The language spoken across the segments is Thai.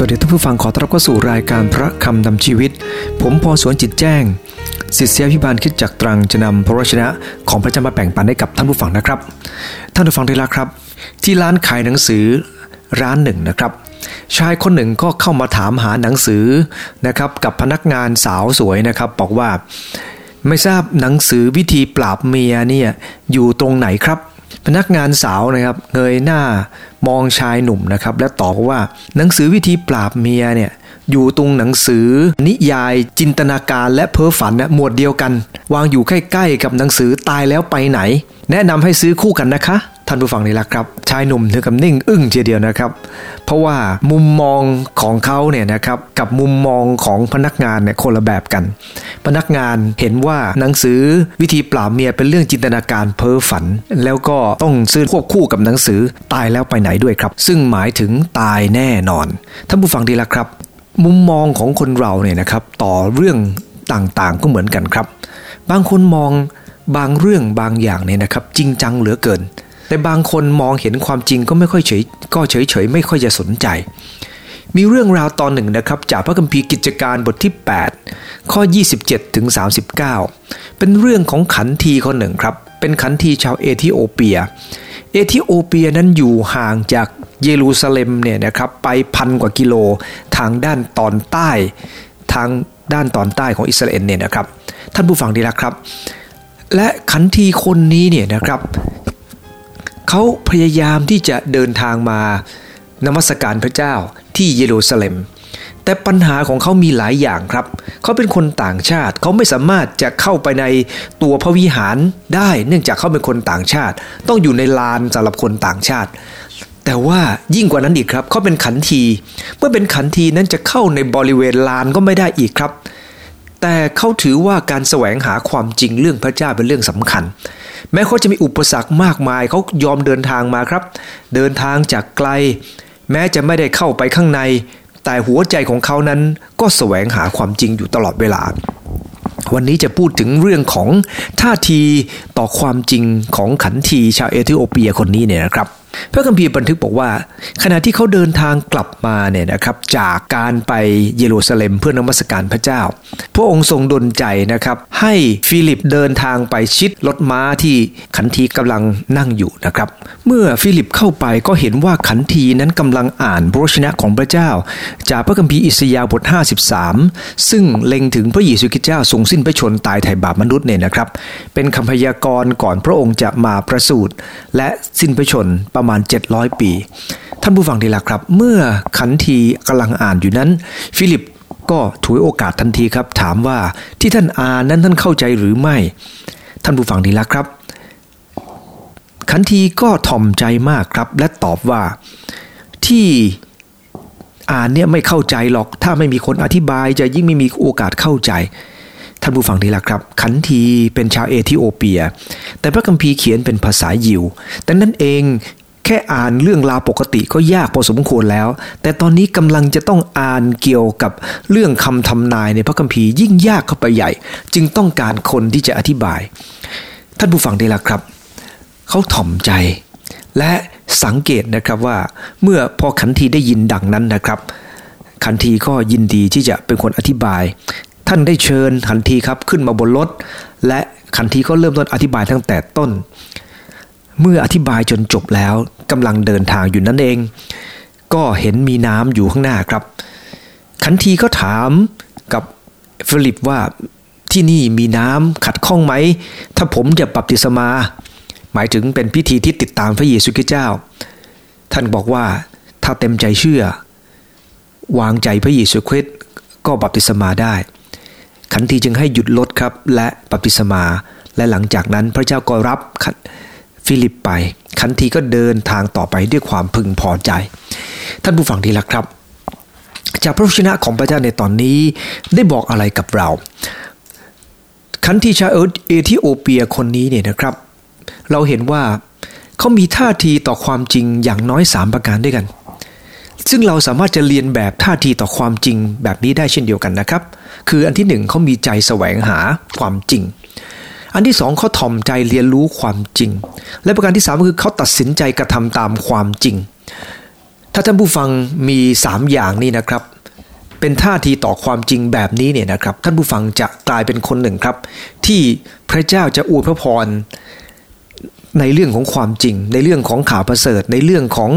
สวัสดีท่านผู้ฟังขอต้อนรับเข้าสู่รายการพระคำนำชีวิต ผมพอสวนจิตแจ้งศิษยาพิบาลคิดจากตรังจะนำพระวชนะของพระเจ้ามาแบ่งปันให้กับท่านผู้ฟังนะครับ ท่านผู้ฟังที่รักครับ ที่ร้านขายหนังสือร้านหนึ่งนะครับ ชายคนหนึ่งก็เข้ามาถามหาหนังสือนะครับกับพนักงานสาวสวยนะครับบอกว่า ไม่ทราบหนังสือวิธีปราบเมียเนี่ยอยู่ตรงไหนครับ พนักงานสาวนะครับเงยหน้ามองชายหนุ่มนะครับ และตอบว่าหนังสือวิธีปราบเมียเนี่ย อยู่ตรงหนังสือ นิยาย จินตนาการและเพ้อฝันนะหมวดเดียวกัน วางอยู่ใกล้ๆกับหนังสือตายแล้วไปไหน แนะนำให้ซื้อคู่กันนะคะท่านผู้ฟังนี่ละครับ ชายหนุ่มถึงกับนิ่งอึ้งทีเดียวนะครับ เพราะว่ามุมมองของเขาเนี่ยนะครับกับมุมมองของพนักงานเนี่ยคนละแบบกัน พนักงานเห็นว่าหนังสือวิธีปราบเมียเป็นเรื่องจินตนาการเพ้อฝัน แล้วก็ต้องซื้อควบคู่กับหนังสือตายแล้วไปไหนด้วยครับ ซึ่งหมายถึงตายแน่นอนท่านผู้ฟังดีละครับ มุมมองของคนเราเนี่ยนะครับต่อเรื่องต่างๆก็เหมือนกันครับ บางคนมองบางเรื่องบางอย่างเนี่ยนะครับ จริงจังเหลือเกิน แต่บางคนมองเห็นความจริงก็ไม่ค่อยเฉยก็เฉยเฉยๆไม่ค่อยจะสนใจ มีเรื่องราวตอนหนึ่งนะครับ จากพระคัมภีร์กิจการบทที่ 8 ข้อ 27ถึง39 เป็นเรื่องของขันทีคนหนึ่งครับ เป็นขันทีชาวเอธิโอเปีย เอธิโอเปียนั้นอยู่ห่างจากเยรูซาเล็มเนี่ยนะครับไปพันกว่ากิโลทางด้านตอนใต้ทางด้านตอนใต้ของอิสราเอลเนี่ยนะครับ ท่านผู้ฟังดีละครับ และขันทีคนนี้เนี่ยนะครับเขาพยายามที่จะเดินทางมานมัสการพระเจ้าที่เยรูซาเล็ม แต่ปัญหาของเขามีหลายอย่างครับ เขาเป็นคนต่างชาติ เขาไม่สามารถจะเข้าไปในตัวพระวิหารได้ เนื่องจากเขาเป็นคนต่างชาติ ต้องอยู่ในลานสำหรับคนต่างชาติ แต่ว่ายิ่งกว่านั้นอีกครับ เขาเป็นขันที เมื่อเป็นขันทีนั้นจะเข้าในบริเวณลานก็ไม่ได้อีกครับ แต่เขาถือว่าการแสวงหาความจริงเรื่องพระเจ้าเป็นเรื่องสำคัญ แม้เขาจะมีอุปสรรคมากมาย เขายอมเดินทางมาครับ เดินทางจากไกล แม้จะไม่ได้เข้าไปข้างใน แต่หัวใจของเขานั้นก็แสวงหาความจริงอยู่ตลอดเวลา วันนี้จะพูดถึงเรื่องของท่าทีต่อความจริงของขันทีชาวเอธิโอเปียคนนี้เนี่ยนะครับ พระคัมภีร์บันทึกบอกว่า ขณะที่เขาเดินทางกลับมาเนี่ยนะครับจากการไปเยรูซาเล็มเพื่อนมัสการพระเจ้า พระองค์ทรงดลใจนะครับให้ฟิลิปเดินทางไปชิดรถม้าที่ขันทีกำลังนั่งอยู่นะครับเมื่อฟิลิปเข้าไปก็เห็นว่าขันทีนั้นกำลังอ่านพระวจนะของพระเจ้า จากพระคัมภีร์อิสยาห์บท 53 ซึ่งเล็งถึงพระเยซูคริสต์เจ้าทรงสิ้นพระชนม์ตายไถ่บาปมนุษย์เนี่ยนะครับเป็นคำพยากรณ์ก่อนพระองค์จะมาประสูติและสิ้นพระชนม์ประมาณ 700 ปี ท่านผู้ฟังดีละครับ เมื่อขันทีกำลังอ่านอยู่นั้น ฟิลิปก็ถือโอกาสทันทีครับ ถามว่าที่ท่านอ่านนั้นท่านเข้าใจหรือไม่ ท่านผู้ฟังดีละครับ ขันทีก็ถ่อมใจมากครับ และตอบว่าที่อ่านเนี่ยไม่เข้าใจหรอก ถ้าไม่มีคนอธิบายจะยิ่งไม่มีโอกาสเข้าใจ ท่านผู้ฟังดีละครับ ขันทีเป็นชาวเอธิโอเปีย แต่พระคัมภีร์เขียนเป็นภาษายิว แต่นั่นเอง แค่อ่านเรื่องราวปกติก็ยากพอสมควรแล้ว แต่ตอนนี้กำลังจะต้องอ่านเกี่ยวกับเรื่องคำทำนายในพระคัมภีร์ยิ่งยากเข้าไปใหญ่ จึงต้องการคนที่จะอธิบาย ท่านผู้ฟังไดีละครับ เขาถ่อมใจ และสังเกตนะครับว่าเมื่อพอขันทีได้ยินดังนั้นนะครับ ขันทีก็ยินดีที่จะเป็นคนอธิบาย ท่านได้เชิญขันทีครับขึ้นมาบนรถและขันทีก็เริ่มต้นอธิบายตั้งแต่ต้น เมื่ออธิบายจนจบแล้วกำลังเดินทางอยู่นั่นเอง ก็เห็นมีน้ำอยู่ข้างหน้าครับ ขันทีก็ถามกับฟิลิปว่าที่นี่มีน้ำขัดข้องไหม ถ้าผมจะบัพติศมา หมายถึงเป็นพิธีที่ติดตามพระเยซูคริสต์เจ้า ท่านบอกว่าถ้าเต็มใจเชื่อ วางใจพระเยซูคริสต์ก็บัพติศมาได้ ขันทีจึงให้หยุดรถครับและบัพติศมา และหลังจากนั้นพระเจ้าก็รับ ฟิลิปไปขันทีก็เดินทางต่อไปด้วยความพึงพอใจ ท่านผู้ฟังดีละครับ จากพระวจนะของพระเจ้าในตอนนี้ได้บอกอะไรกับเราขันทีชาวเอธิโอเปียคนนี้เนี่ยนะครับ เราเห็นว่าเขามีท่าทีต่อความจริงอย่างน้อย 3 ประการด้วยกัน ซึ่งเราสามารถจะเรียนแบบท่าทีต่อความจริงแบบนี้ได้เช่นเดียวกันนะครับ คืออันที่หนึ่งเขามีใจแสวงหาความจริง อันที่สองเขาถ่อมใจเรียนรู้ความจริง และประการที่สามก็คือเขาตัดสินใจกระทำตามความจริง ถ้าท่านผู้ฟังมีสามอย่างนี้นะครับ เป็นท่าทีต่อความจริงแบบนี้เนี่ยนะครับ ท่านผู้ฟังจะกลายเป็นคนหนึ่งครับ ที่พระเจ้าจะอวยพระพรในเรื่องของความจริง ในเรื่องของข่าวประเสริฐในเรื่องของ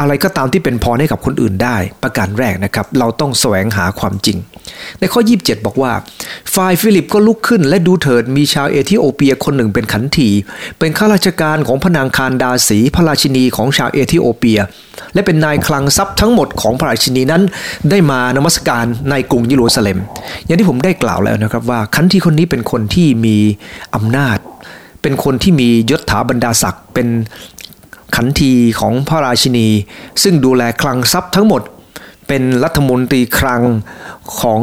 อะไรก็ตามที่เป็นพรให้กับคนอื่นได้ ประการแรกนะครับ เราต้องแสวงหาความจริง ในข้อ 27 บอกว่าฝ่ายฟิลิปก็ลุกขึ้นและดูเถิดมีชาวเอธิโอเปียคนหนึ่งเป็นขันทีเป็นข้าราชการของพนางคานดาสีพระราชินีของชาวเอธิโอเปีย และเป็นนายคลังทรัพย์ทั้งหมดของพระราชินีนั้น ได้มานมัสการในกรุงเยรูซาเล็ม อย่างที่ผมได้กล่าวแล้วนะครับว่าขันทีคนนี้เป็นคนที่มีอำนาจเป็นคนที่มียศถาบรรดาศักดิ์เป็น ขันทีของพระราชินี ซึ่งดูแลคลังทรัพย์ทั้งหมด เป็นรัฐมนตรีคลังของ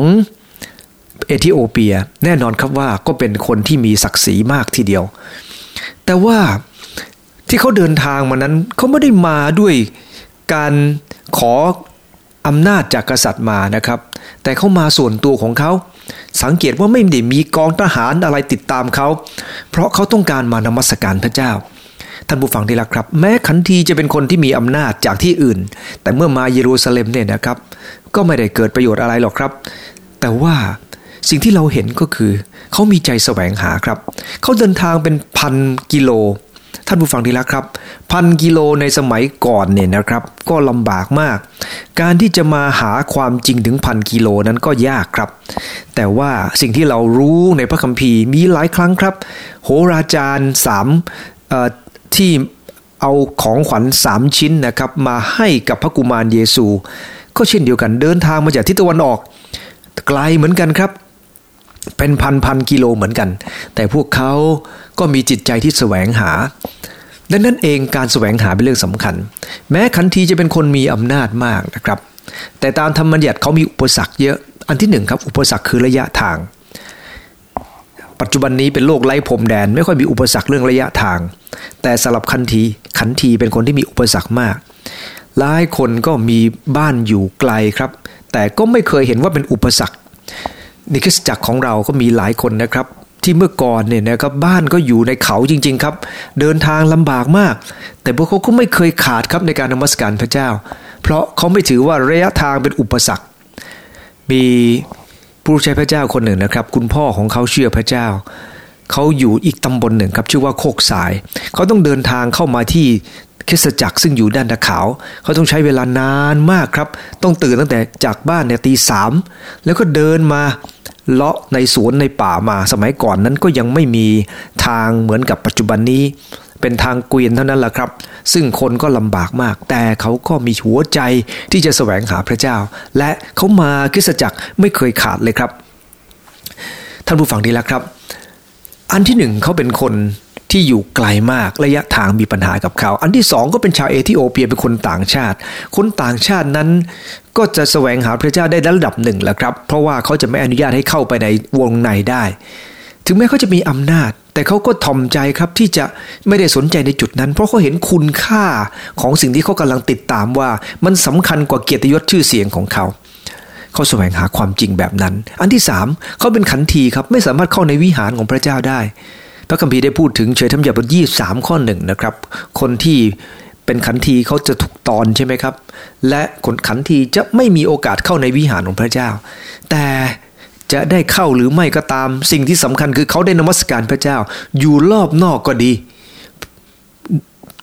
เอธิโอเปียแน่นอนครับว่าก็เป็นคนที่มีศักดิ์ศรีมากทีเดียว แต่ว่าที่เขาเดินทางมานั้นเขาไม่ได้มาด้วยการขออำนาจจากกษัตริย์มานะครับ แต่เขามาส่วนตัวของเขา สังเกตว่าไม่ได้มีกองทหารอะไรติดตามเขา เพราะเขาต้องการมานมัสการพระเจ้า ท่านผู้ฟังที่รักครับ แม้ขันทีจะเป็นคนที่มีอำนาจจากที่อื่น แต่เมื่อมาเยรูซาเล็มเนี่ยนะครับ ก็ไม่ได้เกิดประโยชน์อะไรหรอกครับ แต่ว่าสิ่งที่เราเห็นก็คือ เขามีใจแสวงหาครับ เขาเดินทางเป็นพันกิโล ท่านผู้ฟังที่รักครับ พันกิโลในสมัยก่อนเนี่ยนะครับ ก็ลำบากมาก การที่จะมาหาความจริงถึงพันกิโลนั้นก็ยากครับ แต่ว่าสิ่งที่เรารู้ในพระคัมภีร์มีหลายครั้งครับ โหราจารย์สาม ที่เอาของขวัญสามชิ้นนะครับมาให้กับพระกุมารเยซู ก็เช่นเดียวกันเดินทางมาจากทิศตะวันออก ไกลเหมือนกันครับ เป็นพันพันกิโลเหมือนกัน แต่พวกเขาก็มีจิตใจที่แสวงหา ดังนั้นเองการแสวงหาเป็นเรื่องสำคัญ แม้ขันทีจะเป็นคนมีอำนาจมากนะครับ แต่ตามธรรมบัญญัติเขามีอุปสรรคเยอะอันที่หนึ่งครับอุปสรรคคือระยะทาง ปัจจุบันนี้เป็นโลกไร้พรมแดนไม่ค่อยมีอุปสรรคเรื่องระยะทาง แต่สำหรับขันทีขันทีเป็นคนที่มีอุปสรรคมาก หลายคนก็มีบ้านอยู่ไกลครับ แต่ก็ไม่เคยเห็นว่าเป็นอุปสรรคในคริสตจักรของเราก็มีหลายคนนะครับ ที่เมื่อก่อนเนี่ยนะครับบ้านก็อยู่ในเขาจริง ๆ ครับ เดินทางลำบากมาก แต่พวกเขาก็ไม่เคยขาดครับในการนมัสการพระเจ้า เพราะเขาไม่ถือว่าระยะทางเป็นอุปสรรค มี ผู้ใช้พระเจ้าคนหนึ่งนะครับ คุณพ่อของเขาเชื่อพระเจ้า เขาอยู่อีกตำบลหนึ่งครับ ชื่อว่าโคกสาย เขาต้องเดินทางเข้ามาที่คริสจักรซึ่งอยู่ด้านตะขาว เขาต้องใช้เวลานานมากครับ ต้องตื่นตั้งแต่จากบ้านเนี่ยตีสามแล้วก็เดินมาเลาะในสวนในป่ามาสมัยก่อนนั้นก็ยังไม่มีทางเหมือนกับปัจจุบันนี้ เป็นทางเกวียนเท่านั้นแหละครับ ซึ่งคนก็ลำบากมาก แต่เขาก็มีหัวใจที่จะแสวงหาพระเจ้า และเขามาคริสตจักรไม่เคยขาดเลยครับ ท่านผู้ฟังดีแล้วครับ อันที่หนึ่งเขาเป็นคนที่อยู่ไกลมากระยะทางมีปัญหากับเขา อันที่สองก็เป็นชาวเอธิโอเปียเป็นคนต่างชาติ คนต่างชาตินั้นก็จะแสวงหาพระเจ้าได้ระดับหนึ่งแหละครับ เพราะว่าเขาจะไม่อนุญาตให้เข้าไปในวงในได้ ถึงแม้เขาจะมีอำนาจ แต่เขาก็ถ่อมใจครับที่จะไม่ได้สนใจในจุดนั้น เพราะเขาเห็นคุณค่าของสิ่งที่เขากำลังติดตามว่ามันสำคัญกว่าเกียรติยศชื่อเสียงของเขาเขาแสวงหาความจริงแบบนั้น อันที่สามเขาเป็นขันทีครับไม่สามารถเข้าในวิหารของพระเจ้าได้ พระคัมภีร์ได้พูดถึงเฉยธรรมยาบทยี่สามข้อหนึ่งนะครับ คนที่เป็นขันทีเขาจะถูกตอนใช่ไหมครับ และคนขันทีจะไม่มีโอกาสเข้าในวิหารของพระเจ้า แต่ จะได้เข้าหรือไม่ก็ตาม สิ่งที่สำคัญคือเขาได้นมัสการพระเจ้า อยู่รอบนอกก็ดี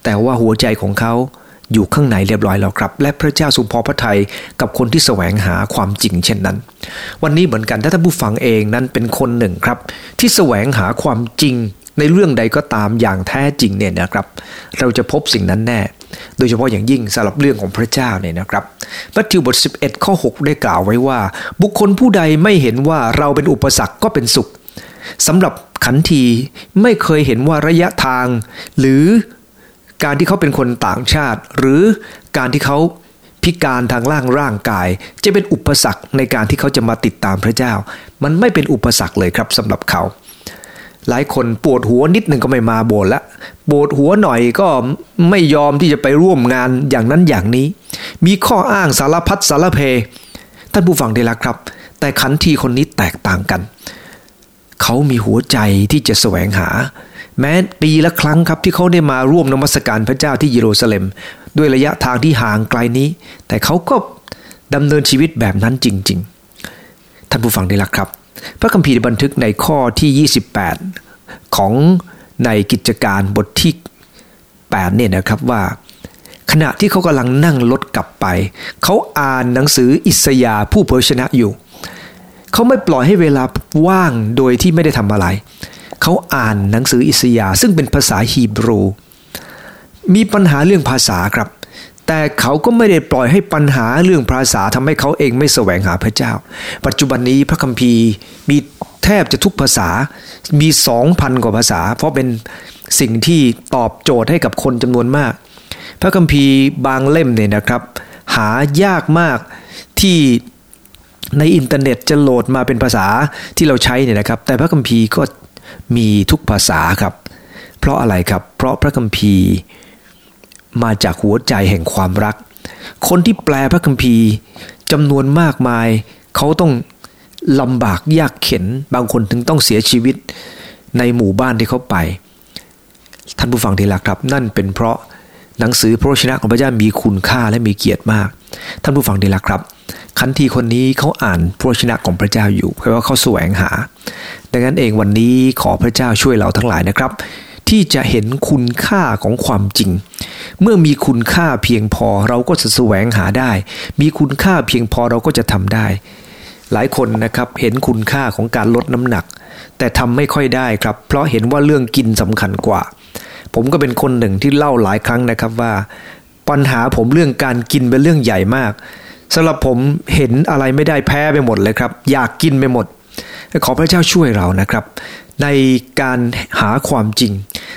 แต่ว่าหัวใจของเขาอยู่ข้างในเรียบร้อยแล้วครับ และพระเจ้าทรงพอพระทัยกับคนที่แสวงหาความจริงเช่นนั้น วันนี้เหมือนกันถ้าท่านผู้ฟังเองนั้นเป็นคนหนึ่งครับ ที่แสวงหาความจริงในเรื่องใดก็ตามอย่างแท้จริงเนี่ยนะครับ เราจะพบสิ่งนั้นแน่ โดยเฉพาะอย่างยิ่งสำหรับเรื่องของพระเจ้าเนี่ยนะครับมัทธิวบท 11 ข้อ 6 ได้กล่าวไว้ว่า บุคคลผู้ใดไม่เห็นว่าเราเป็นอุปสรรคก็เป็นสุขสำหรับขันทีไม่เคยเห็นว่าระยะทาง หรือการที่เขาเป็นคนต่างชาติ หรือการที่เขาพิการทางร่างร่างกาย จะเป็นอุปสรรคในการที่เขาจะมาติดตามพระเจ้า มันไม่เป็นอุปสรรคเลยครับสำหรับเขา หลายคนปวดหัวนิดหนึ่งก็ไม่มาโบสถ์ละปวดหัวหน่อยก็ไม่ยอมที่จะไปร่วมงานอย่างนั้นอย่างนี้ มีข้ออ้างสารพัดสารเพ ท่านผู้ฟังได้ละครับ แต่ขันทีคนนี้แตกต่างกัน เขามีหัวใจที่จะแสวงหา แม้ปีละครั้งครับที่เขาได้มาร่วมนมัสการพระเจ้าที่เยรูซาเล็ม ด้วยระยะทางที่ห่างไกลนี้ แต่เขาก็ดำเนินชีวิตแบบนั้นจริง ๆ ท่านผู้ฟังได้ละครับ พระคัมภีร์บันทึกในข้อที่ 28 ของในกิจการบทที่8เนี่ยนะครับว่า ขณะที่เขากำลังนั่งรถกลับไป เขาอ่านหนังสืออิสยาผู้เผยชนะอยู่ เขาไม่ปล่อยให้เวลาว่างโดยที่ไม่ได้ทำอะไร เขาอ่านหนังสืออิสยาซึ่งเป็นภาษาฮีบรู มีปัญหาเรื่องภาษาครับ แต่เขาก็ไม่ได้ปล่อยให้ปัญหาเรื่องภาษาทำให้เขาเองไม่แสวงหาพระเจ้า ปัจจุบันนี้พระคัมภีร์มีแทบจะทุกภาษา มีสองพันกว่าภาษา เพราะเป็นสิ่งที่ตอบโจทย์ให้กับคนจำนวนมาก พระคัมภีร์บางเล่มเนี่ยนะครับ หายากมากที่ในอินเทอร์เน็ตจะโหลดมาเป็นภาษาที่เราใช้เนี่ยนะครับ แต่พระคัมภีร์ก็มีทุกภาษาครับ เพราะอะไรครับ เพราะพระคัมภีร์ มาจากหัวใจแห่งความรัก คนที่แปลพระคัมภีร์จำนวนมากมาย เขาต้องลำบากยากเข็น บางคนถึงต้องเสียชีวิตในหมู่บ้านที่เขาไป ท่านผู้ฟังที่รักครับ นั่นเป็นเพราะหนังสือพระวจนะของพระเจ้ามีคุณค่าและมีเกียรติมาก ท่านผู้ฟังที่รักครับ คันทีคนนี้เขาอ่านพระวจนะของพระเจ้าอยู่เพราะว่าเขาแสวงหา ดังนั้นเองวันนี้ขอพระเจ้าช่วยเราทั้งหลายนะครับ ที่จะเห็นคุณค่าของความจริง เมื่อมีคุณค่าเพียงพอเราก็จะแสวงหาได้ มีคุณค่าเพียงพอเราก็จะทำได้ หลายคนนะครับเห็นคุณค่าของการลดน้ำหนัก แต่ทำไม่ค่อยได้ครับ เพราะเห็นว่าเรื่องกินสำคัญกว่า ผมก็เป็นคนหนึ่งที่เล่าหลายครั้งนะครับว่า ปัญหาผมเรื่องการกินเป็นเรื่องใหญ่มากสำหรับผมเห็นอะไรไม่ได้แพ้ไปหมดเลยครับ อยากกินไปหมด ขอพระเจ้าช่วยเรานะครับ ในการหาความจริง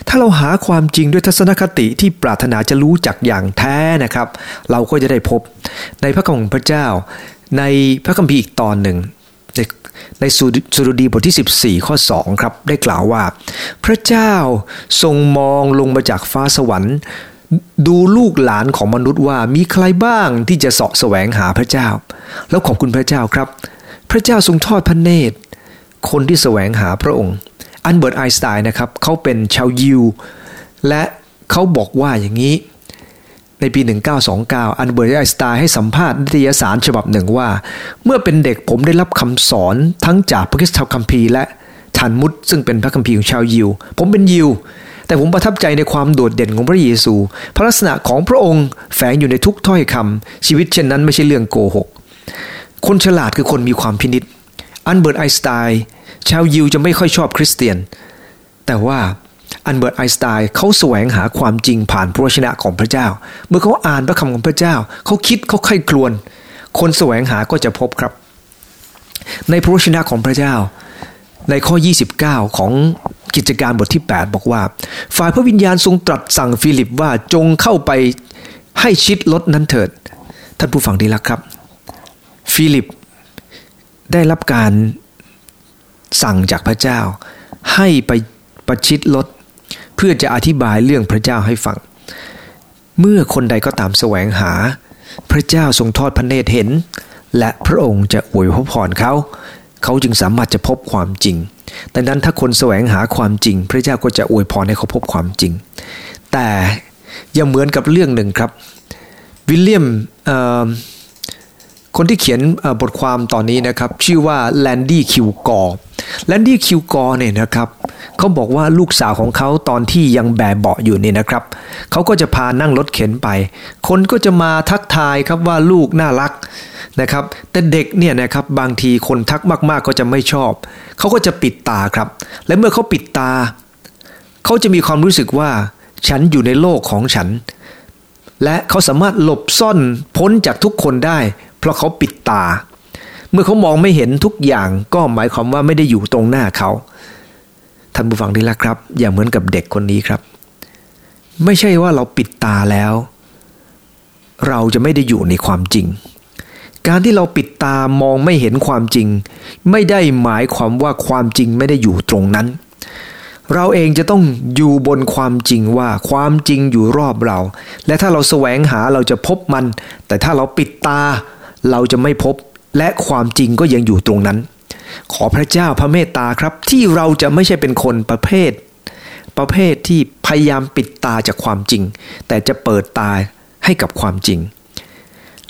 ถ้าเราหาความจริงด้วยทัศนคติที่ปรารถนาจะรู้จักอย่างแท้นะครับ เราก็จะได้พบในพระคำของพระเจ้า ในพระคัมภีร์อีกตอนหนึ่ง ในในสุรดีบทที่ 14 ข้อ 2 ครับ ได้กล่าวว่า พระเจ้าทรงมองลงมาจากฟ้าสวรรค์ ดูลูกหลานของมนุษย์ว่ามีใครบ้างที่จะเสาะแสวงหาพระเจ้า แล้วขอบคุณพระเจ้าครับ พระเจ้าทรงทอดพระเนตร คนที่แสวงหาพระองค์ อัลเบิร์ตไอน์สไตน์นะครับเขาเป็นชาวยิว และเขาบอกว่าอย่างนี้ในปี 1929 อัลเบิร์ตไอน์สไตน์ให้สัมภาษณ์นิตยสารฉบับหนึ่งว่า เมื่อเป็นเด็กผมได้รับคำสอนทั้งจากพระคัมภีร์และทัลมุดซึ่งเป็นพระคัมภีร์ของชาวยิว ผมเป็นยิว แต่ผมประทับใจในความโดดเด่นของพระเยซู พระลักษณะของพระองค์แฝงอยู่ในทุกถ้อยคำชีวิตเช่นนั้นไม่ใช่เรื่องโกหก คนฉลาดคือคนมีความพินิจอัลเบิร์ตไอน์สไตน์ ชาวยิวจะไม่ค่อยชอบคริสเตียน แต่ว่าอัลเบิร์ตไอน์สไตน์เขาแสวงหาความจริงผ่านพระวจนะของพระเจ้า เมื่อเขาอ่านพระคำของพระเจ้า เขาคิดเขาใคร่ครวญคนแสวงหาก็จะพบครับ ในพระวจนะของพระเจ้า ในข้อ 29 ของกิจการบทที่ 8 บอกว่า ฝ่ายพระวิญญาณทรงตรัสสั่งฟิลิปว่าจงเข้าไปให้ชิดรถนั้นเถิด ท่านผู้ฟังดีล้วครับ ฟิลิปได้รับการ สั่งจากพระเจ้า ให้ไปประชิดรถเพื่อจะอธิบายเรื่องพระเจ้าให้ฟัง เมื่อคนใดก็ตามแสวงหา พระเจ้าทรงทอดพระเนตรเห็น และพระองค์จะอวยพรเขา เขาจึงสามารถจะพบความจริง ดังนั้นถ้าคนแสวงหาความจริง พระเจ้าก็จะอวยพรให้เขาพบความจริง แต่ยังเหมือนกับเรื่องหนึ่งครับ วิลเลียม คนที่เขียนบทความตอนนี้นะครับชื่อว่าแรนดี้คิลกอร์แรนดี้คิลกอร์เนี่ยนะครับเขาบอกว่าลูกสาวของเขาตอนที่ยังแบเบาะอยู่นี่นะครับเขาก็จะพานั่งรถเข็นไป คนก็จะมาทักทายครับว่าลูกน่ารักนะครับ แต่เด็กเนี่ยนะครับบางทีคนทักมากๆก็จะไม่ชอบ เขาก็จะปิดตาครับ และเมื่อเขาปิดตา เขาจะมีความรู้สึกว่าฉันอยู่ในโลกของฉัน และเขาสามารถหลบซ่อนพ้นจากทุกคนได้ ราะเขาปิดตา เมื่อเขามองไม่เห็นทุกอย่างก็หมายความว่าไม่ได้อยู่ตรงหน้าเขาท่านผู้ฟังที่รักครับ อย่าเหมือนกับเด็กคนนี้ครับ ไม่ใช่ว่าเราปิดตาแล้ว เราจะไม่ได้อยู่ในความจริง การที่เราปิดตามองไม่เห็นความจริง ไม่ได้หมายความว่าความจริงไม่ได้อยู่ตรงนั้น เราเองจะต้องอยู่บนความจริงว่าความจริงอยู่รอบเรา และถ้าเราแสวงหาเราจะพบมัน แต่ถ้าเราปิดตา เราจะไม่พบและความจริงก็ยังอยู่ตรงนั้น ขอพระเจ้าพระเมตตาครับ ที่เราจะไม่ใช่เป็นคนประเภท ประเภทที่พยายามปิดตาจากความจริง แต่จะเปิดตาให้กับความจริง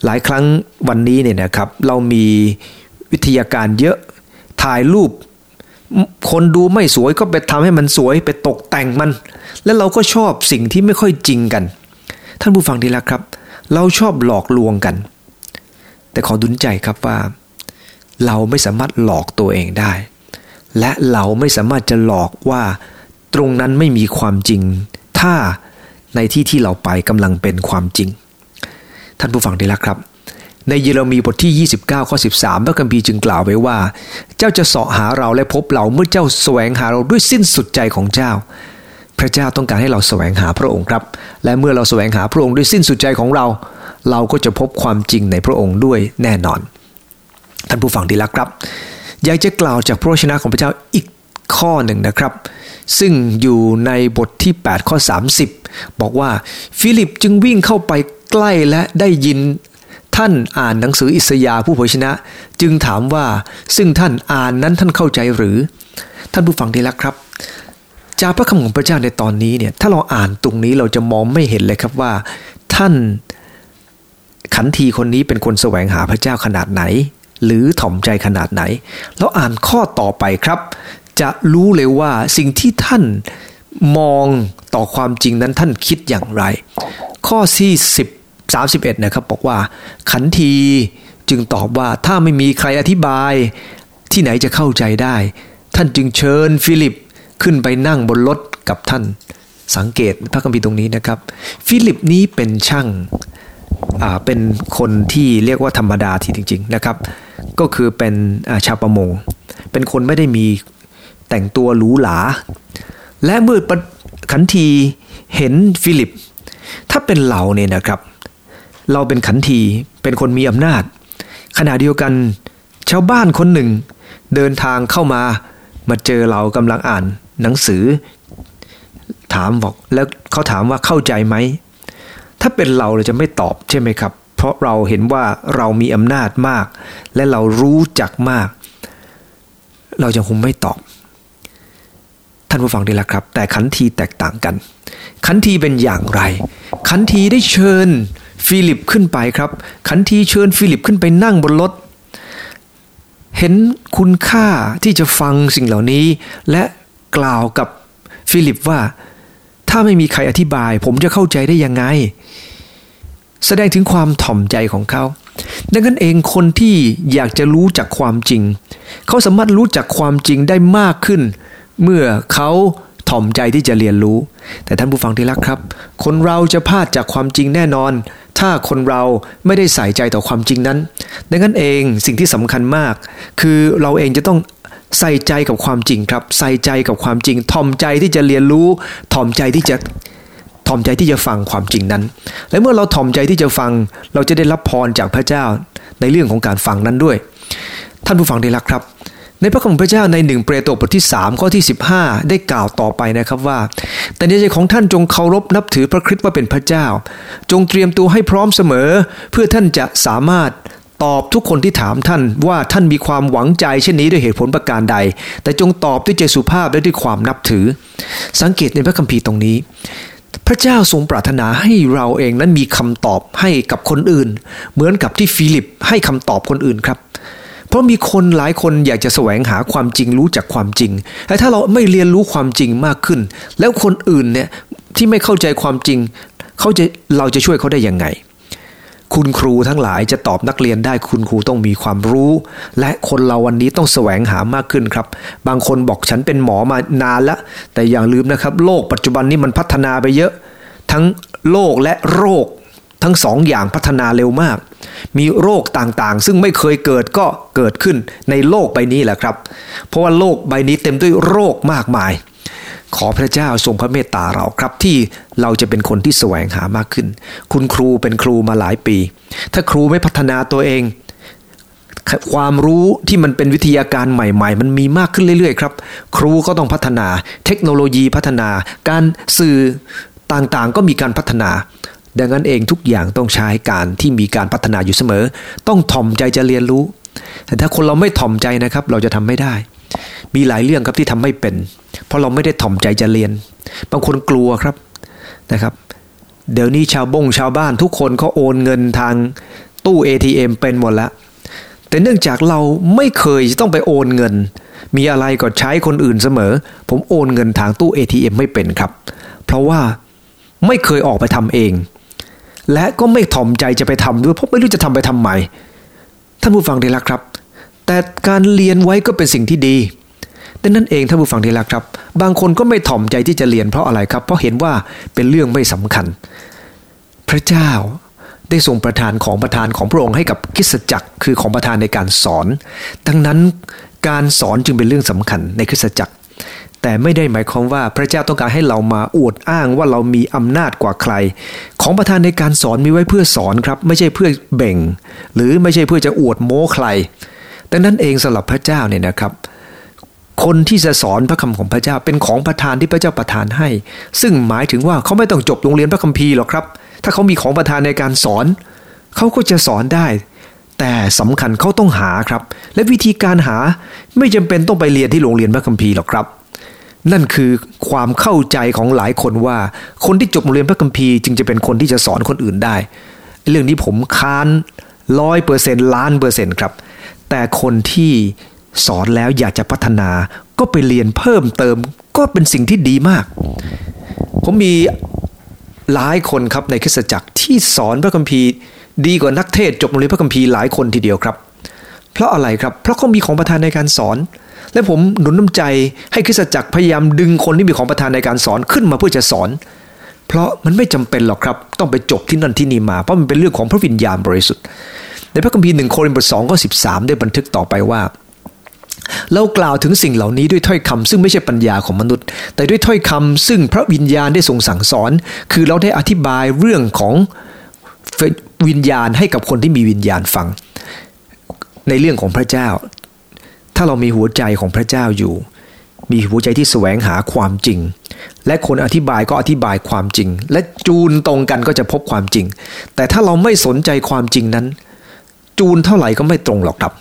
หลายครั้งวันนี้เนี่ยนะครับ เรามีวิทยาการเยอะถ่ายรูป คนดูไม่สวยก็ไปทำให้มันสวยไปตกแต่งมัน แล้วเราก็ชอบสิ่งที่ไม่ค่อยจริงกัน ท่านผู้ฟังดีละครับ เราชอบหลอกลวงกัน แต่ขอดุลใจครับว่า เราไม่สามารถหลอกตัวเองได้ และเราไม่สามารถจะหลอกว่าตรงนั้นไม่มีความจริง ถ้าในที่ที่เราไปกำลังเป็นความจริง ท่านผู้ฟังดีละครับ ในเยเรมีบทที่ 29ข้อ13 พระคัมภีร์จึงกล่าวไว้ว่า เจ้าจะเสาะหาเราและพบเราเมื่อเจ้าแสวงหาเราด้วยสิ้นสุดใจของเจ้าพระเจ้าต้องการให้เราแสวงหาพระองค์ครับ และเมื่อเราแสวงหาพระองค์ด้วยสิ้นสุดใจของเรา เราก็จะพบความจริงในพระองค์ด้วยแน่นอน ท่านผู้ฟังดีละครับ อยากจะกล่าวจากพระชนะของพระเจ้าอีกข้อหนึ่งนะครับ ซึ่งอยู่ในบทที่ 8 ข้อ 30 บอกว่าฟิลิปจึงวิ่งเข้าไปใกล้และได้ยินท่านอ่านหนังสืออิสยาห์ผู้เผยชนะ จึงถามว่าซึ่งท่านอ่านนั้นท่านเข้าใจหรือ ท่านผู้ฟังดีแล้วครับ จากพระคำของพระเจ้าในตอนนี้เนี่ยถ้าเราอ่านตรงนี้เราจะมองไม่เห็นเลยครับว่า ท่าน ขันทีคนนี้เป็นคนแสวงหาพระเจ้าขนาดไหน หรือถ่อมใจขนาดไหน แล้วอ่านข้อต่อไปครับ จะรู้เลยว่าสิ่งที่ท่านมองต่อความจริงนั้นท่านคิดอย่างไร ข้อที่10 31นะครับบอกว่า ขันทีจึงตอบว่าถ้าไม่มีใครอธิบายที่ไหนจะเข้าใจได้ ท่านจึงเชิญฟิลิปขึ้นไปนั่งบนรถกับท่านสังเกตพระคัมภีร์ตรงนี้นะครับ ฟิลิปนี้เป็นช่าง เป็นคนที่เรียกว่าธรรมดาทีจริง ๆนะครับ ก็คือเป็นชาวประมง เป็นคนไม่ได้มีแต่งตัวหรูหรา และเมื่อขันทีเห็นฟิลิป ถ้าเป็นเราเนี่ยนะครับ เราเป็นขันทีเป็นคนมีอำนาจ ขณะเดียวกันชาวบ้านคนหนึ่ง เดินทางเข้ามามาเจอเรากำลังอ่านหนังสือ ถามบอกแล้วเขาถามว่าเข้าใจไหม ถ้าเป็นเราเราจะไม่ตอบใช่ไหมครับ เพราะเราเห็นว่าเรามีอำนาจมาก และเรารู้จักมาก เราจะคงไม่ตอบ ท่านผู้ฟังดีละครับ แต่ขันทีแตกต่างกัน ขันทีเป็นอย่างไร ขันทีได้เชิญฟิลิปขึ้นไปครับ ขันทีเชิญฟิลิปขึ้นไปนั่งบนรถเห็นคุณค่าที่จะฟังสิ่งเหล่านี้ และกล่าวกับฟิลิปว่า ถ้าไม่มีใครอธิบาย ผมจะเข้าใจได้ยังไง แสดงถึงความถ่อมใจของเขา ดังนั้นเองคนที่อยากจะรู้จักความจริง เขาสามารถรู้จักความจริงได้มากขึ้น เมื่อเขาถ่อมใจที่จะเรียนรู้ แต่ท่านผู้ฟังที่รักครับ คนเราจะพลาดจากความจริงแน่นอน ถ้าคนเราไม่ได้ใส่ใจต่อความจริงนั้น ดังนั้นเองสิ่งที่สำคัญมาก คือเราเองจะต้อง ใส่ใจกับความจริงครับ ใส่ใจกับความจริงถ่อมใจที่จะเรียนรู้ถ่อมใจที่จะถ่อมใจที่จะฟังความจริงนั้น และเมื่อเราถ่อมใจที่จะฟัง เราจะได้รับพรจากพระเจ้าในเรื่องของการฟังนั้นด้วย ท่านผู้ฟังที่รักครับ ในพระคัมภีร์พระเจ้าในหนึ่งเปโตรบทที่3ข้อที่ 15 ได้กล่าวต่อไปนะครับว่า แต่ในใจของท่านจงเคารพนับถือพระคริสต์ว่าเป็นพระเจ้า จงเตรียมตัวให้พร้อมเสมอ เพื่อท่านจะสามารถ ตอบทุกคนที่ถามท่านว่าท่านมีความหวังใจเช่นนี้ด้วยเหตุผลประการใด แต่จงตอบด้วยใจสุภาพและด้วยความนับถือ สังเกตในพระคัมภีร์ตรงนี้ พระเจ้าทรงปรารถนาให้เราเองนั้นมีคำตอบให้กับคนอื่น เหมือนกับที่ฟิลิปให้คำตอบคนอื่นครับเพราะมีคนหลายคนอยากจะแสวงหาความจริงรู้จักความจริง แต่ถ้าเราไม่เรียนรู้ความจริงมากขึ้น แล้วคนอื่นเนี่ยที่ไม่เข้าใจความจริงเขาจะเราจะช่วยเขาได้ยังไง คุณครูทั้งหลายจะตอบนักเรียนได้คุณครูต้องมีความรู้ และคนเราวันนี้ต้องแสวงหามากขึ้นครับ บางคนบอกฉันเป็นหมอมานานแล้ว แต่อย่าลืมนะครับ โลกปัจจุบันนี้มันพัฒนาไปเยอะ ทั้งโลกและโรคทั้งสองอย่างพัฒนาเร็วมาก มีโรคต่างๆ ซึ่งไม่เคยเกิดก็เกิดขึ้นในโลกใบนี้แหละครับ เพราะว่าโลกใบนี้เต็มด้วยโรคมากมาย ขอพระเจ้าทรงพระเมตตาเราครับที่เราจะเป็นคนที่แสวงหามากขึ้น คุณครูเป็นครูมาหลายปี ถ้าครูไม่พัฒนาตัวเอง ความรู้ที่มันเป็นวิทยาการใหม่ ๆ มันมีมากขึ้นเรื่อยๆครับ ครูก็ต้องพัฒนา เทคโนโลยีพัฒนา การสื่อต่างๆ ก็มีการพัฒนา ดังนั้นเองทุกอย่างต้องใช้การที่มีการพัฒนาอยู่เสมอ ต้องถ่อมใจจะเรียนรู้ แต่ถ้าคนเราไม่ถ่อมใจนะครับ เราจะทำไม่ได้ มีหลายเรื่องครับที่ทำไม่เป็น เพราะเราไม่ได้ถ่อมใจจะเรียน บางคนกลัวครับนะครับ เดี๋ยวนี้ชาวบงชาวบ้านทุกคนเขาโอนเงินทางตู้ ATM เป็นหมดแล้ว แต่เนื่องจากเราไม่เคยต้องไปโอนเงิน มีอะไรก็ใช้คนอื่นเสมอ ผมโอนเงินทางตู้ ATM ไม่เป็นครับ เพราะว่าไม่เคยออกไปทำเอง และก็ไม่ถ่อมใจจะไปทำด้วยเพราะไม่รู้จะทำไปทำไมท่านผู้ฟังดีละครับ แต่การเรียนไว้ก็เป็นสิ่งที่ดีดังนั้นเองท่านผู้ฟังที่รักครับ บางคนก็ไม่ถ่อมใจที่จะเรียนเพราะอะไรครับ เพราะเห็นว่าเป็นเรื่องไม่สำคัญ พระเจ้าได้ทรงประทานของประทานของพระองค์ให้กับคิสจักรคือของประทานในการสอน ดังนั้นการสอนจึงเป็นเรื่องสำคัญในคริสตจักร แต่ไม่ได้หมายความว่าพระเจ้าต้องการให้เรามาอวดอ้างว่าเรามีอำนาจกว่าใคร ของประทานในการสอนมีไว้เพื่อสอนครับ ไม่ใช่เพื่อแบ่ง หรือไม่ใช่เพื่อจะอวดโม้ใคร ดังนั้นเองสำหรับพระเจ้าเนี่ยนะครับ คนที่จะสอนพระคำของพระเจ้าเป็นของประทานที่พระเจ้าประทานให้ ซึ่งหมายถึงว่าเขาไม่ต้องจบโรงเรียนพระคัมภีร์หรอกครับ ถ้าเขามีของประทานในการสอน เขาก็จะสอนได้ แต่สำคัญเขาต้องหาครับ และวิธีการหาไม่จำเป็นต้องไปเรียนที่โรงเรียนพระคัมภีร์หรอกครับนั่นคือความเข้าใจของหลายคนว่าคนที่จบโรงเรียนพระคัมภีร์จึงจะเป็นคนที่จะสอนคนอื่นได้ เรื่องนี้ผมค้านร้อยเปอร์เซ็นต์ล้านเปอร์เซ็นต์ครับ แต่คนที่สอนแล้วอยากจะพัฒนาก็ไปเรียนเพิ่มเติมก็เป็นสิ่งที่ดีมาก ผมมีหลายคนครับในคริสตจักรที่สอนพระคัมภีร์ดีกว่านักเทศจบโรงเรียนพระคัมภีร์หลายคนทีเดียวครับ เพราะอะไรครับ เพราะเขามีของประทานในการสอน และผมหนุนน้ำใจให้คริสตจักรพยายามดึงคนที่มีของประทานในการสอนขึ้นมาเพื่อจะสอน เพราะมันไม่จำเป็นหรอกครับ ต้องไปจบที่นั่นที่นี่มาเพราะมันเป็นเรื่องของพระวิญญาณบริสุทธิ์ ในพระคัมภีร์หนึ่งโครินธ์บทสองก็สิบสามได้บันทึกต่อไปว่า เรากล่าวถึงสิ่งเหล่านี้ด้วยถ้อยคำซึ่งไม่ใช่ปัญญาของมนุษย์ แต่ด้วยถ้อยคำซึ่งพระวิญญาณได้ทรงสั่งสอน คือเราได้อธิบายเรื่องของวิญญาณให้กับคนที่มีวิญญาณฟัง ในเรื่องของพระเจ้า ถ้าเรามีหัวใจของพระเจ้าอยู่ มีหัวใจที่แสวงหาความจริง และคนอธิบายก็อธิบายความจริง และจูนตรงกันก็จะพบความจริง แต่ถ้าเราไม่สนใจความจริงนั้น จูนเท่าไหร่ก็ไม่ตรงหรอกครับ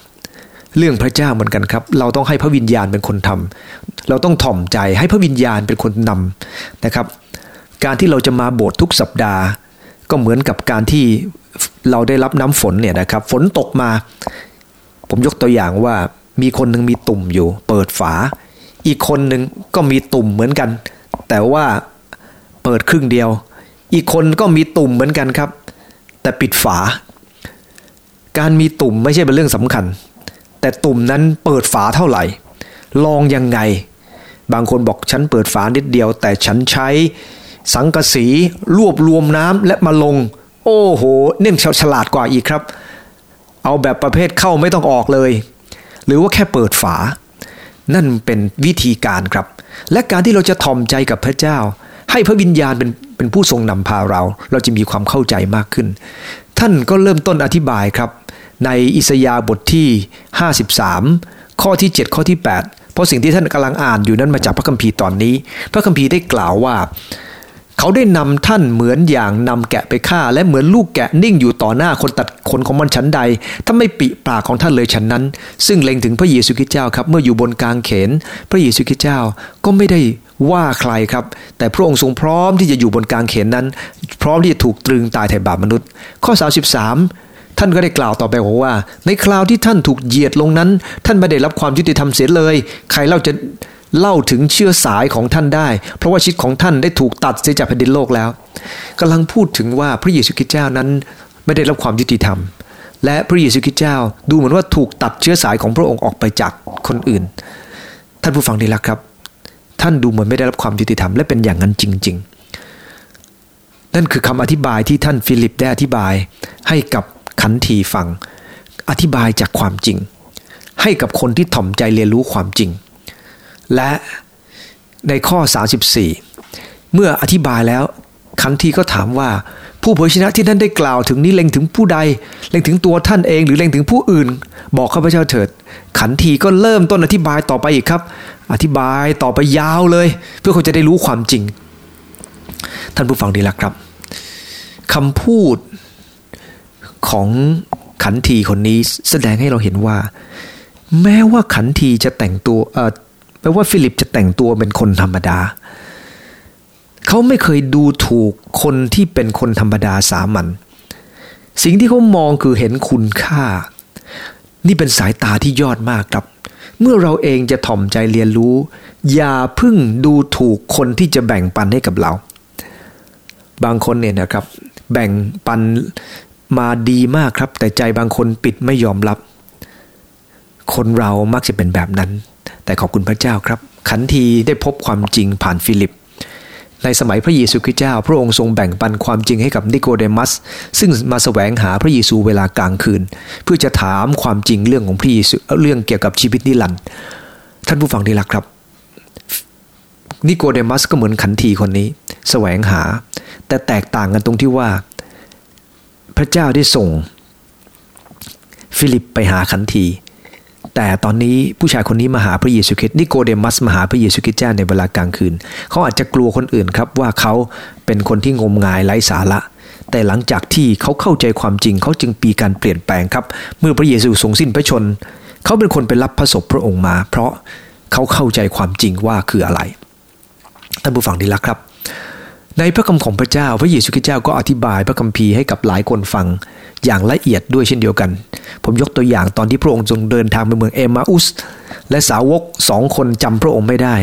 เรื่องพระเจ้าเหมือนกันครับ เราต้องให้พระวิญญาณเป็นคนทำเราต้องถ่อมใจให้พระวิญญาณเป็นคนนำนะครับ การที่เราจะมาโบสถ์ทุกสัปดาห์ ก็เหมือนกับการที่เราได้รับน้ำฝนเนี่ยนะครับ ฝนตกมา ผมยกตัวอย่างว่ามีคนหนึ่งมีตุ่มอยู่ เปิดฝา อีกคนหนึ่งก็มีตุ่มเหมือนกัน แต่ว่าเปิดครึ่งเดียว อีกคนก็มีตุ่มเหมือนกันครับ แต่ปิดฝา การมีตุ่มไม่ใช่เป็นเรื่องสำคัญ แต่ตุ่มนั้นเปิดฝาเท่าไหร่ ลองยังไง บางคนบอกฉันเปิดฝานิดเดียว แต่ฉันใช้สังกะสีรวบรวมน้ำและมาลง โอ้โหเนี่ยฉลาดกว่าอีกครับ เอาแบบประเภทเข้าไม่ต้องออกเลย หรือว่าแค่เปิดฝา นั่นเป็นวิธีการครับ และการที่เราจะทอมใจกับพระเจ้า ให้พระวิญญาณเป็นเป็นผู้ทรงนำพาเรา เราจะมีความเข้าใจมากขึ้น ท่านก็เริ่มต้นอธิบายครับ ในอิสยาบทที่ 53 ข้อที่ 7 ข้อที่ 8 เพราะสิ่งที่ท่านกำลังอ่านอยู่นั้นมาจากพระคัมภีร์ตอนนี้ พระคัมภีร์ได้กล่าวว่า เขาได้นำท่านเหมือนอย่างนำแกะไปฆ่า และเหมือนลูกแกะนิ่งอยู่ต่อหน้าคนตัดขนของมันชั้นใด ถ้าไม่ปิปากของท่านเลยฉันนั้น ซึ่งเล็งถึงพระเยซูคริสต์เจ้าครับเมื่ออยู่บนกลางเขน พระเยซูคริสต์เจ้าก็ไม่ได้ว่าใครครับ แต่พระองค์ทรงพร้อมที่จะอยู่บนกลางเขนนั้น พร้อมที่จะถูกตรึงตายแทนบาปมนุษย์ ข้อ 33 ท่านก็ได้กล่าวต่อไปบอกว่า ในคราวที่ท่านถูกเหยียดลงนั้น ท่านไม่ได้รับความยุติธรรมเสียเลย ใครเล่าจะเล่าถึงเชื่อสายของท่านได้ เพราะว่าชีวิตของท่านได้ถูกตัดเสียจากแผ่นดินโลกแล้วกำลังพูดถึงว่าพระเยซูคริสต์เจ้านั้นไม่ได้รับความยุติธรรม และพระเยซูคริสต์เจ้าดูเหมือนว่าถูกตัดเชื้อสายของพระองค์ออกไปจากคนอื่น ท่านผู้ฟังดีละครับ ท่านดูเหมือนไม่ได้รับความยุติธรรมและเป็นอย่างนั้นจริง ๆ นั่นคือคำอธิบายที่ท่านฟิลิปได้อธิบายให้กับ ขันทีฟัง อธิบายจากความจริง ให้กับคนที่ถ่อมใจเรียนรู้ความจริง และในข้อ 34 เมื่ออธิบายแล้วขันทีก็ถามว่า ผู้เผยชนะที่ท่านได้กล่าวถึงนี้เล็งถึงผู้ใด เล็งถึงตัวท่านเองหรือเล็งถึงผู้อื่น บอกข้าพเจ้าเถิด ขันทีก็เริ่มต้นอธิบายต่อไปอีกครับ อธิบายต่อไปยาวเลย เพื่อเขาจะได้รู้ความจริง ท่านผู้ฟังดีละครับคำพูด ของขันทีคนนี้แสดงให้เราเห็นว่า แม้ว่าขันทีจะแต่งตัวลว่าฟิลิปจะแต่งตัวเป็นคนธรรมดา เขาไม่เคยดูถูกคนที่เป็นคนธรรมดาสามัญสิ่งที่เขามองคือเห็นคุณค่า นี่เป็นสายตาที่ยอดมากครับ เมื่อเราเองจะถ่อมใจเรียนรู้ อย่าพึ่งดูถูกคนที่จะแบ่งปันให้กับเรา บางคนเนี่ยนะครับ แบ่งปัน มาดีมากครับ แต่ใจบางคนปิดไม่ยอมรับ คนเรามักจะเป็นแบบนั้น แต่ขอบคุณพระเจ้าครับ ขันทีได้พบความจริงผ่านฟิลิป ในสมัยพระเยซูคริสต์เจ้า พระองค์ทรงแบ่งปันความจริงให้กับนิโคเดมัส ซึ่งมาแสวงหาพระเยซูเวลากลางคืน เพื่อจะถามความจริงเรื่องของพระเยซูเรื่องเกี่ยวกับชีวิตนิรันดร์ท่านผู้ฟังที่รักครับนิโคเดมัสก็เหมือนขันทีคนนี้แสวงหา แต่แตกต่างกันตรงที่ว่า พระเจ้าได้ส่ง ฟิลิปไปหาขันที แต่ตอนนี้ผู้ชายคนนี้มาหาพระเยซูคริสต์นิโคเดมัสมาหาพระเยซูคริสต์เจ้าในเวลากลางคืน เขาอาจจะกลัวคนอื่นครับว่าเขาเป็นคนที่งมงายไร้สาระ แต่หลังจากที่เขาเข้าใจความจริงเขาจึงปีการเปลี่ยนแปลงครับ เมื่อพระเยซูทรงสิ้นพระชน เขาเป็นคนไปรับพระศพพระองค์มา เพราะเขาเข้าใจความจริงว่าคืออะไรท่านผู้ฟังดีละครับ ในพระคำของพระเจ้า พระเยซูคริสต์เจ้าก็อธิบายพระคัมภีร์ให้กับหลายคนฟังอย่างละเอียดด้วยเช่นเดียวกัน ผมยกตัวอย่างตอนที่พระองค์ทรงเดินทางไปเมืองเอมาอุส และสาวกสองคนจำพระองค์ไม่ได้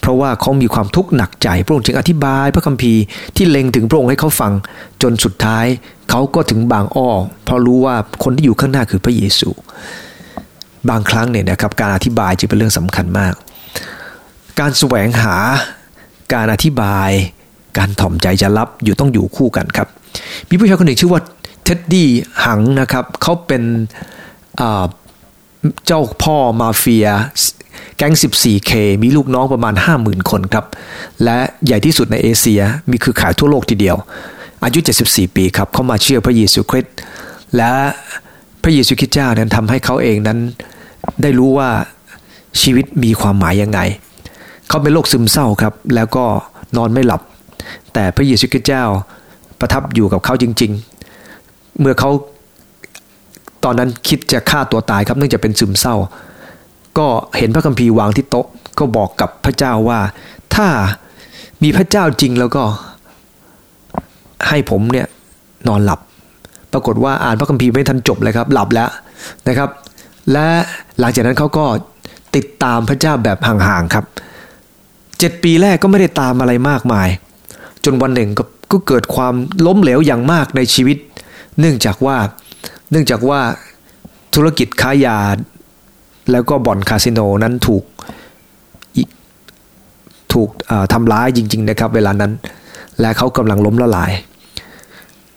เพราะว่าเขามีความทุกข์หนักใจ พระองค์จึงอธิบายพระคัมภีร์ที่เล็งถึงพระองค์ให้เขาฟัง จนสุดท้ายเขาก็ถึงบางอ้อ เพราะรู้ว่าคนที่อยู่ข้างหน้าคือพระเยซู บางครั้งเนี่ยนะครับการอธิบายจึงเป็นเรื่องสำคัญมาก การแสวงหาการอธิบาย การถ่อมใจจะรับอยู่ต้องอยู่คู่กันครับ มีผู้ชายคนหนึ่งชื่อว่าเท็ดดี้หังนะครับเขาเป็นเจ้าพ่อมาเฟีย แก๊ง 14K มีลูกน้องประมาณ 50,000 คนครับ และใหญ่ที่สุดในเอเชียมีคือขายทั่วโลกทีเดียว อายุ 74 ปีครับเขามาเชื่อพระเยซูคริสต์และพระเยซูคริสต์เจ้านั้นทำให้เขาเองนั้นได้รู้ว่าชีวิตมีความหมายยังไง เขาเป็นโรคซึมเศร้าครับ แล้วก็นอนไม่หลับ แต่พระเยซูคริสต์เจ้าประทับอยู่กับเขาจริง ๆ เมื่อเขาตอนนั้นคิดจะฆ่าตัวตายครับเนื่องจากเป็นซึมเศร้า ก็เห็นพระคัมภีร์วางที่โต๊ะก็บอกกับพระเจ้าว่า ถ้ามีพระเจ้าจริงแล้วก็ให้ผมเนี่ยนอนหลับ ปรากฏว่าอ่านพระคัมภีร์ไม่ทันจบเลยครับ หลับแล้วนะครับ และหลังจากนั้นเขาก็ติดตามพระเจ้าแบบห่างๆครับเจ็ดปีแรกก็ไม่ได้ตามอะไรมากมาย จนวันหนึ่งก็ก็เกิดความล้มเหลวอย่างมากในชีวิต เนื่องจากว่าเนื่องจากว่าธุรกิจค้ายา แล้วก็บ่อนคาสิโนนั้นถูกถูกทำร้ายจริง ๆ นะครับ เวลานั้น และเขากำลังล้มละลาย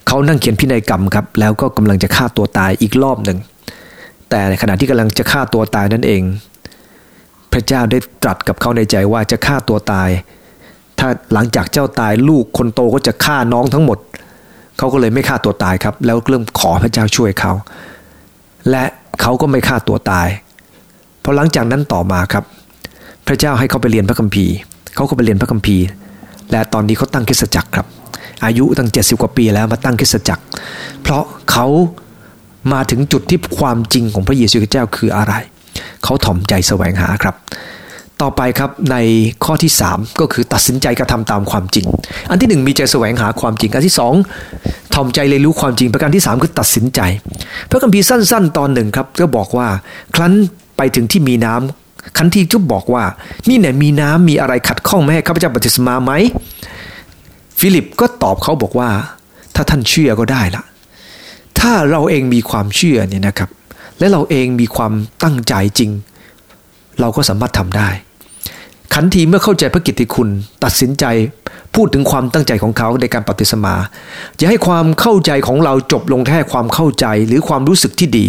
เขานั่งเขียนพินัยกรรมครับ แล้วก็กำลังจะฆ่าตัวตายอีกรอบหนึ่ง แต่ในขณะที่กำลังจะฆ่าตัวตายนั่นเอง พระเจ้าได้ตรัสกับเขาในใจว่าจะฆ่าตัวตาย ถ้าหลังจากเจ้าตายลูกคนโตก็จะฆ่าน้องทั้งหมด เขาก็เลยไม่ฆ่าตัวตายครับ แล้วเริ่มขอพระเจ้าช่วยเขา และเขาก็ไม่ฆ่าตัวตายพอหลังจากนั้นต่อมาครับ พระเจ้าให้เขาไปเรียนพระคัมภีร์ เขาก็ไปเรียนพระคัมภีร์ และตอนนี้เขาตั้งคริสตจักรครับ อายุตั้งเจ็ดสิบกว่าปีแล้วมาตั้งคริสตจักร เพราะเขามาถึงจุดที่ความจริงของพระเยซูคริสต์เจ้าคืออะไร เขาถ่อมใจแสวงหาครับ ต่อไปครับในข้อที่ 3 ก็คือตัดสินใจกระทำตามความจริง อันที่ 1 มีใจแสวงหาความจริง อันที่2ทอมใจเรียนรู้ความจริง ประการที่ 3 คือตัดสินใจ พระคัมภีร์สั้น ๆ ตอนหนึ่งครับก็บอกว่าครั้นไปถึงที่มีน้ำคันที่จุบบอกว่า นี่เนี่ยมีน้ำมีอะไรขัดข้องไม่ให้ข้าพเจ้าปฏิสมาไหมฟิลิปก็ตอบเขาบอกว่า ถ้าท่านเชื่อก็ได้ละถ้าเราเองมีความเชื่อเนี่ยนะครับ และเราเองมีความตั้งใจจริง เราก็สามารถทำได้ ขันทีเมื่อเข้าใจพระกิตติคุณ ตัดสินใจพูดถึงความตั้งใจของเขาในการปฏิสมาจะให้ความเข้าใจของเราจบลงแค่ความเข้าใจหรือความรู้สึกที่ดี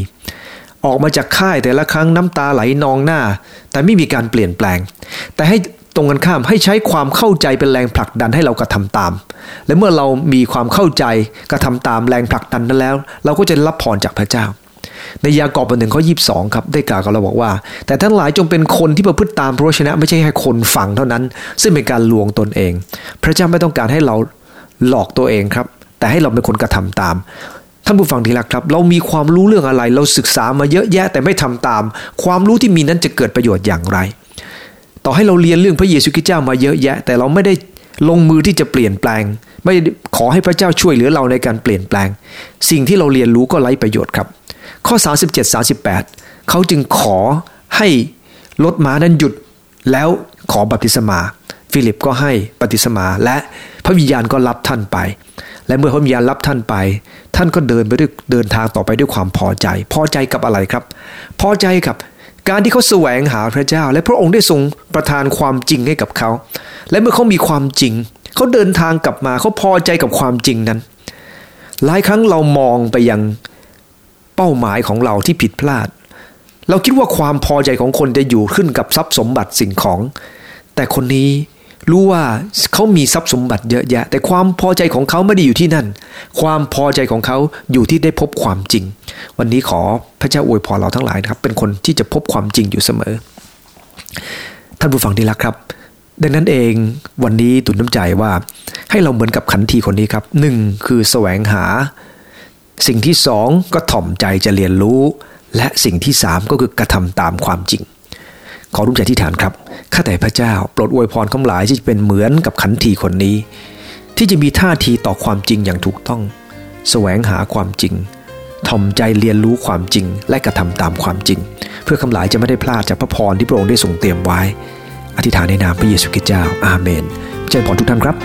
ออกมาจากค่ายแต่ละครั้งน้ำตาไหลนองหน้า แต่ไม่มีการเปลี่ยนแปลง แต่ให้ตรงกันข้ามให้ใช้ความเข้าใจเป็นแรงผลักดันให้เรากระทำตาม และเมื่อเรามีความเข้าใจกระทำตามแรงผลักดันนั้นแล้ว เราก็จะรับพรจากพระเจ้า ในยากอบบทหนึ่งข้อยีบสองครับได้กล่าวกับเราบอกว่า แต่ทั้งหลายจงเป็นคนที่ประพฤติตามพระชนะ ไม่ใช่แค่คนฟังเท่านั้น ซึ่งเป็นการลวงตนเอง พระเจ้าไม่ต้องการให้เราหลอกตัวเองครับ แต่ให้เราเป็นคนกระทำตามท่านผู้ฟังทีละครับ เรามีความรู้เรื่องอะไร เราศึกษามาเยอะแยะแต่ไม่ทำตาม ความรู้ที่มีนั้นจะเกิดประโยชน์อย่างไร ต่อให้เราเรียนเรื่องพระเยซูคริสต์เจ้ามาเยอะแยะ แต่เราไม่ได้ลงมือที่จะเปลี่ยนแปลง ไม่ขอให้พระเจ้าช่วยเหลือเราในการเปลี่ยนแปลง สิ่งที่เราเรียนรู้ก็ไร้ประโยชน์ครับ ข้อ 37 38 เขาจึงขอให้รถม้านั้นหยุด แล้วขอบัพติศมา ฟิลิปก็ให้บัพติศมา และพระวิญญาณก็รับท่านไป และเมื่อพระวิญญาณรับท่านไป ท่านก็เดินไปด้วยเดินทางต่อไปด้วยความพอใจ พอใจกับอะไรครับ พอใจกับการที่เขาแสวงหาพระเจ้า และพระองค์ได้ทรงประทานความจริงให้กับเขา และเมื่อเขามีความจริง เขาเดินทางกลับมาเขาพอใจกับความจริงนั้น หลายครั้งเรามองไปยัง เป้าหมายของเราที่ผิดพลาด เราคิดว่าความพอใจของคนจะอยู่ขึ้นกับทรัพย์สมบัติสิ่งของ แต่คนนี้รู้ว่าเขามีทรัพย์สมบัติเยอะแยะ แต่ความพอใจของเขาไม่ได้อยู่ที่นั่น ความพอใจของเขาอยู่ที่ได้พบความจริง วันนี้ขอพระเจ้าอวยพรเราทั้งหลายนะครับ เป็นคนที่จะพบความจริงอยู่เสมอ ท่านผู้ฟังที่รักครับ ดังนั้นเองวันนี้ตุนน้ำใจว่าให้เราเหมือนกับขันทีคนนี้ครับหนึ่งคือแสวงหา สิ่งที่สองก็ถ่อมใจจะเรียนรู้ และสิ่งที่สามก็คือกระทำตามความจริง ขอรุ่งใจที่ฐานครับ ข้าแต่พระเจ้าโปรดอวยพรคำหลายที่จะเป็นเหมือนกับขันทีคนนี้ ที่จะมีท่าทีต่อความจริงอย่างถูกต้อง แสวงหาความจริงถ่อมใจเรียนรู้ความจริงและกระทำตามความจริง เพื่อคำหลายจะไม่ได้พลาดจากพระพรที่พระองค์ได้ทรงเตรียมไว้ อธิษฐานในนามพระเยซูคริสต์เจ้าอาเมนเจริญพรทุกท่านครับ